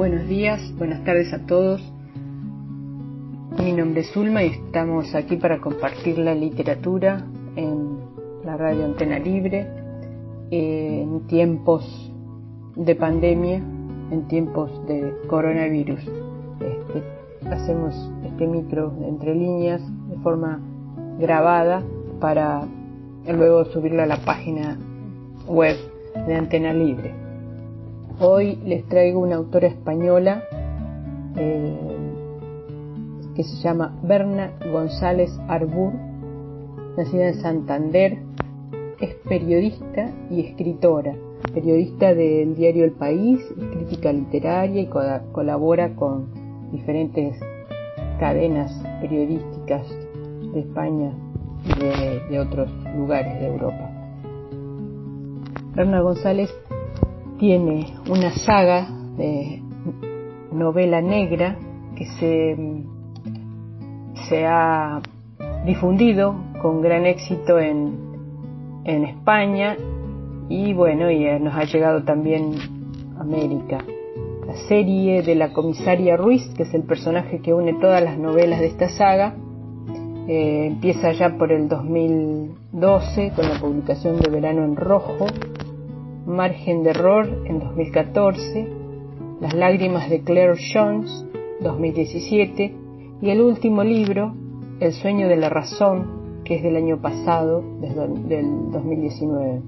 Buenos días, buenas tardes a todos. Mi nombre es Ulma y estamos aquí para compartir la literatura en la radio Antena Libre en tiempos de pandemia, en tiempos de coronavirus. Este, hacemos este micro entre líneas de forma grabada para luego subirlo a la página web de Antena Libre. Hoy les traigo una autora española eh, que se llama Berna González Arbur, nacida en Santander, es periodista y escritora, periodista del diario El País crítica literaria y colabora con diferentes cadenas periodísticas de España y de, de otros lugares de Europa. Berna González tiene una saga de novela negra que se, ha difundido con gran éxito en, en España y bueno, y nos ha llegado también a América. La serie de la comisaria Ruiz, que es el personaje que une todas las novelas de esta saga, eh, empieza ya por el 2012 con la publicación de Verano en Rojo Margen de Error en 2014, Las lágrimas de Claire Jones 2017 y el último libro, El sueño de la razón, que es del año pasado, del 2019.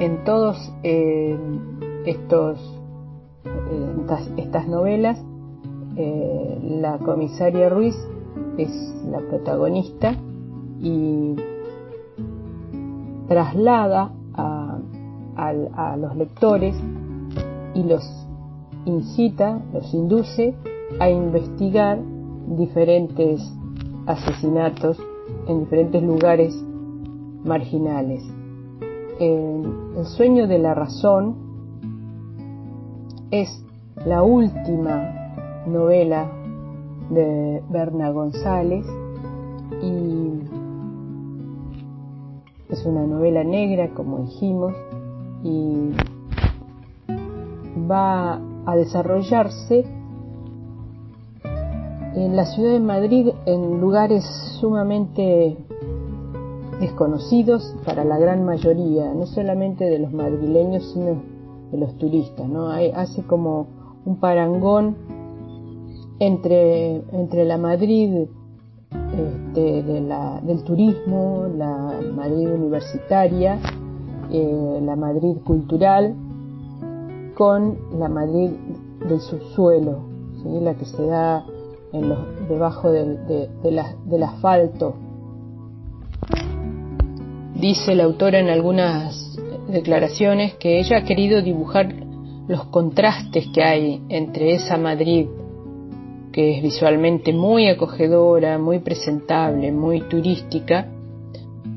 En todos eh, estos eh, estas, novelas, eh, la comisaria Ruiz es la protagonista y traslada a los lectores y los incita, los induce a investigar diferentes asesinatos en diferentes lugares marginales. el sueño de la razón es la última novela de Berna González y es una novela negra, como dijimos, y va a desarrollarse en la ciudad de Madrid en lugares sumamente desconocidos para la gran mayoría, no solamente de los madrileños, sino de los turistas. ¿no? hace como un parangón entre, entre la Madrid este, del turismo, la Madrid universitaria eh, la Madrid cultural con la Madrid del subsuelo, la que se da en los, debajo del, del asfalto. Dice la autora en algunas declaraciones que ella ha querido dibujar los contrastes que hay entre esa Madrid que es visualmente muy acogedora, muy presentable, muy turística,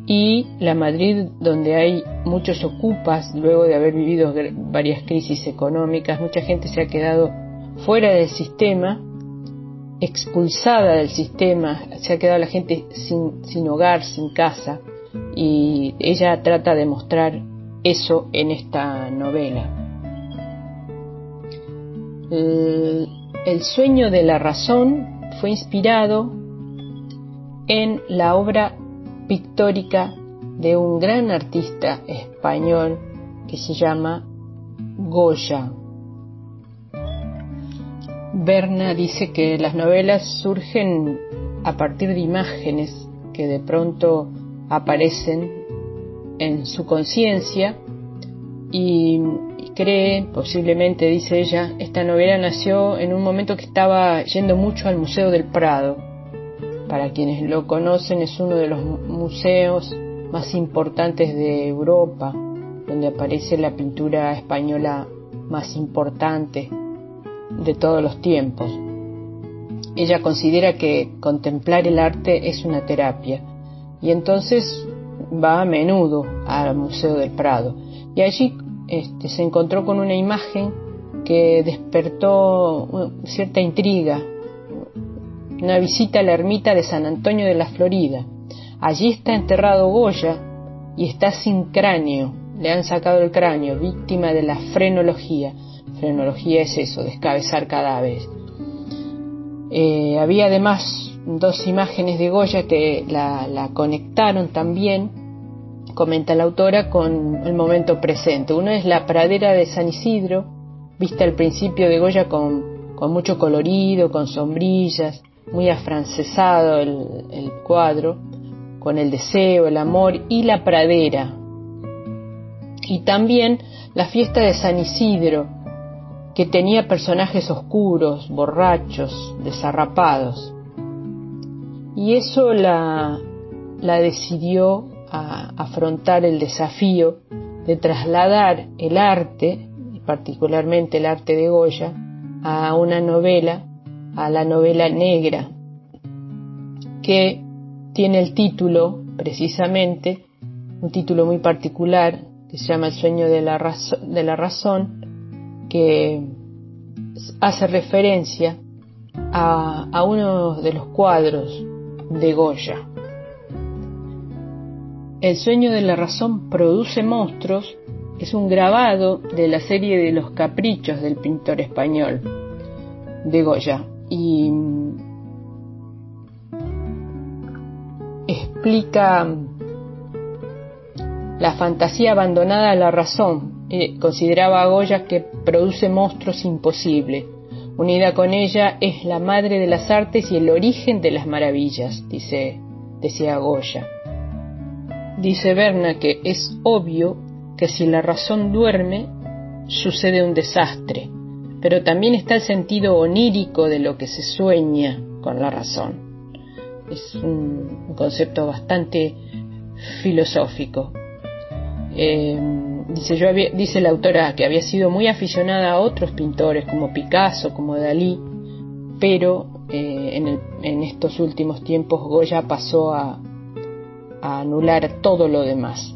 y la Madrid donde hay muchos ocupas luego de haber vivido varias crisis económicas, mucha gente se ha quedado fuera del sistema, expulsada del sistema, se ha quedado la gente sin, sin hogar, sin casa y ella trata de mostrar eso en esta novela. El, el sueño de la razón fue inspirado en la obra pictórica de un gran artista español que se llama Goya. Berna dice que las novelas surgen a partir de imágenes que de pronto aparecen en su conciencia y, cree, posiblemente dice ella, esta novela nació en un momento que estaba yendo mucho al Museo del Prado para quienes lo conocen, es uno de los museos más importantes de Europa, donde aparece la pintura española más importante de todos los tiempos. Ella considera que contemplar el arte es una terapia y entonces va a menudo al Museo del Prado y allí este, se encontró con una imagen que despertó cierta intriga una visita a la ermita de San Antonio de la Florida. Allí está enterrado Goya y está sin cráneo, le han sacado el cráneo, víctima de la frenología. frenología es eso, descabezar cadáveres. Eh, había además dos imágenes de Goya que la, conectaron también, comenta la autora, con el momento presente. Uno es la pradera de San Isidro, vista al principio de Goya con, con mucho colorido, con sombrillas, muy afrancesado el, el cuadro, con el deseo, el amor y la pradera. Y también la fiesta de San Isidro, que tenía personajes oscuros, borrachos, desarrapados. Y eso la, la decidió a afrontar el desafío de trasladar el arte, particularmente el arte de Goya, a una novela, a la novela negra, que tiene el título, precisamente, un título muy particular, que se llama El sueño de la, de la razón, que hace referencia a, a uno de los cuadros de Goya. El sueño de la razón produce monstruos es un grabado de la serie de los caprichos del pintor español de Goya y explica la fantasía abandonada a la razón. Eh, consideraba a Goya que produce monstruos imposibles. Unida con ella es la madre de las artes y el origen de las maravillas, dice, decía Goya. Dice Berna que es obvio que si la razón duerme, sucede un desastre, pero también está el sentido onírico de lo que se sueña con la razón es un concepto bastante filosófico. Eh, dice, la autora que había sido muy aficionada a otros pintores como Picasso, como Dalí, pero eh, en, en, estos últimos tiempos Goya pasó a anular todo lo demás.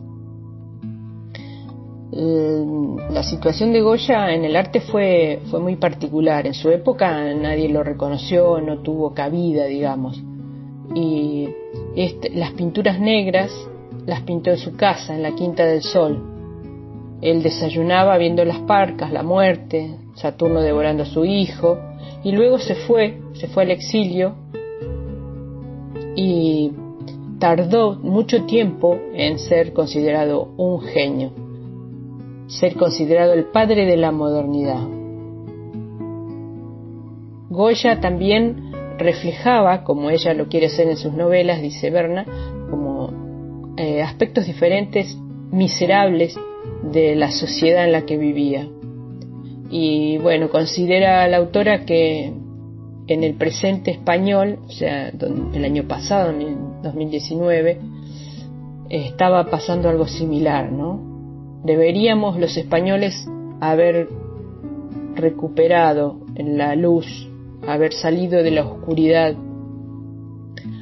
La situación de Goya en el arte fue, fue muy particular. En su época nadie lo reconoció, no tuvo cabida, digamos y este, las pinturas negras las pintó en su casa, en la Quinta del Sol. Él desayunaba viendo las parcas, la muerte, Saturno devorando a su hijo, y luego se fue, se fue al exilio y tardó mucho tiempo en ser considerado un genio, ser considerado el padre de la modernidad. Goya también reflejaba, como ella lo quiere hacer en sus novelas, dice Berna, como eh, aspectos diferentes, miserables de la sociedad en la que vivía. Y bueno, considera la autora que en el presente español, o sea, el año pasado, en 2019, estaba pasando algo similar, ¿no? Deberíamos los españoles haber recuperado en la luz haber salido de la oscuridad,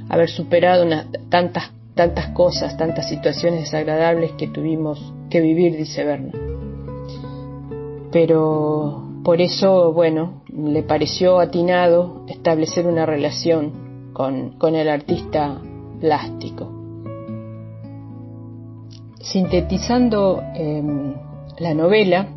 haber superado tantas, tantas cosas, tantas situaciones desagradables que tuvimos que vivir, dice Berna. Pero por eso, bueno, le pareció atinado establecer una relación con, con el artista plástico. Sintetizando em, la novela,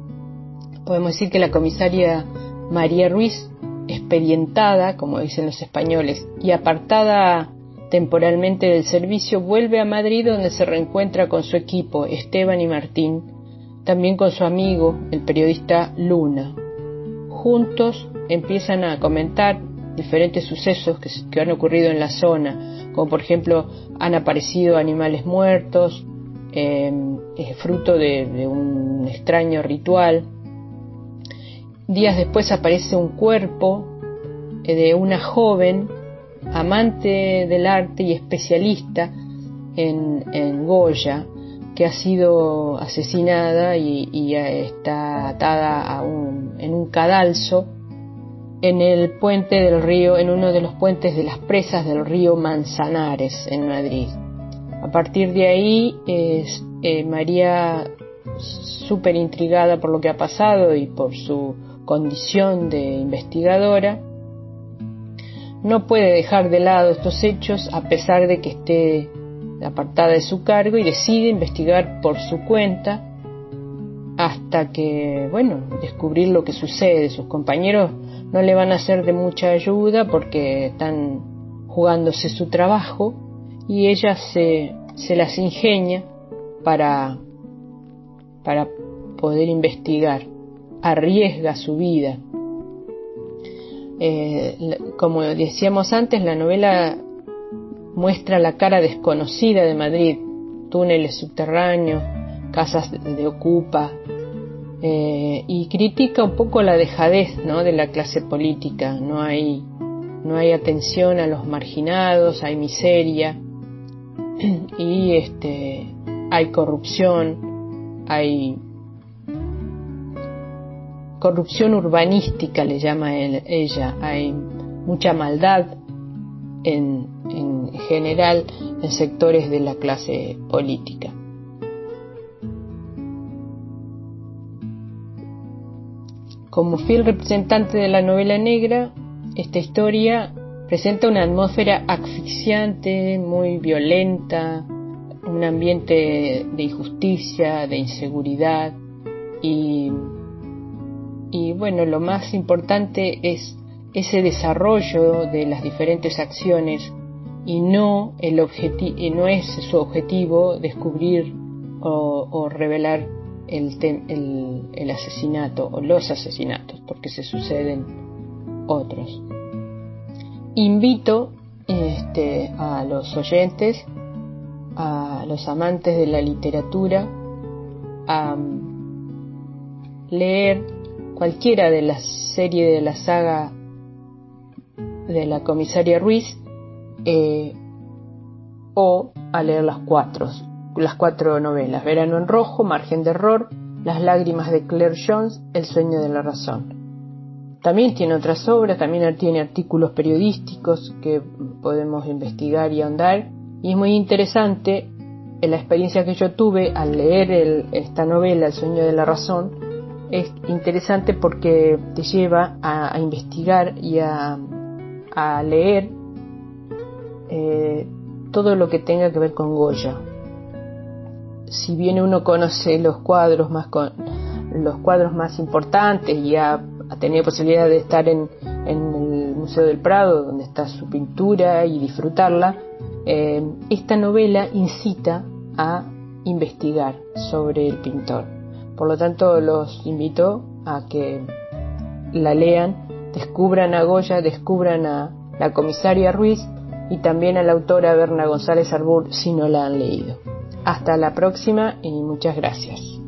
podemos decir que la comisaria María Ruiz experientada, como dicen los españoles, y apartada temporalmente del servicio, vuelve a Madrid donde se reencuentra con su equipo, Esteban y Martín, también con su amigo, el periodista Luna. Juntos empiezan a comentar diferentes sucesos que, han ocurrido en la zona, como por ejemplo han aparecido animales muertos, em, fruto de un extraño ritual, Días después aparece un cuerpo eh, de una joven amante del arte y especialista en, Goya, que ha sido asesinada y, está atada en un cadalso en el puente del río, en uno de los puentes de las presas del río Manzanares en Madrid. A partir de ahí, eh, María, súper intrigada por lo que ha pasado y por su condición de investigadora, no puede dejar de lado estos hechos a pesar de que esté apartada de su cargo y decide investigar por su cuenta hasta que, bueno, descubrir lo que sucede. Sus compañeros no le van a ser de mucha ayuda porque están jugándose su trabajo y ella se, se las ingenia para, para poder investigar, arriesga su vida. Eh, como decíamos antes, la novela muestra la cara desconocida de Madrid, túneles subterráneos, casas de ocupa, eh, y critica un poco la dejadez ¿no? de la clase política. No hay, no hay atención a los marginados, hay miseria y este, hay corrupción, hay corrupción urbanística, le llama ella, hay mucha maldad en, en general en sectores de la clase política. Como fiel representante de la novela negra, esta historia presenta una atmósfera asfixiante, muy violenta, un ambiente de injusticia, de inseguridad y, y bueno, lo más importante es ese desarrollo de las diferentes acciones y no, el y no es su objetivo descubrir o, o revelar el, el, el, asesinato o los asesinatos, porque se suceden otros. Invito este, a los oyentes, a los amantes de la literatura, a leer cualquiera de las series de la saga de la comisaria Ruiz eh, o a leer las cuatro, las cuatro novelas, Verano en Rojo, Margen de Error, Las Lágrimas de Claire Jones, El Sueño de la Razón. También tiene otras obras, también tiene artículos periodísticos que podemos investigar y ahondar. Y es muy interesante la experiencia que yo tuve al leer esta novela, El Sueño de la Razón. Es interesante porque te lleva a, investigar y a, leer eh, todo lo que tenga que ver con Goya, si bien uno conoce los cuadros más los cuadros más importantes y ha, tenido posibilidad de estar en, el Museo del Prado, donde está su pintura y disfrutarla, eh, esta novela incita a investigar sobre el pintor. Por lo tanto, los invito a que la lean, descubran a Goya, descubran a la comisaria Ruiz y también a la autora Berna González Arbur si no la han leído. Hasta la próxima y muchas gracias.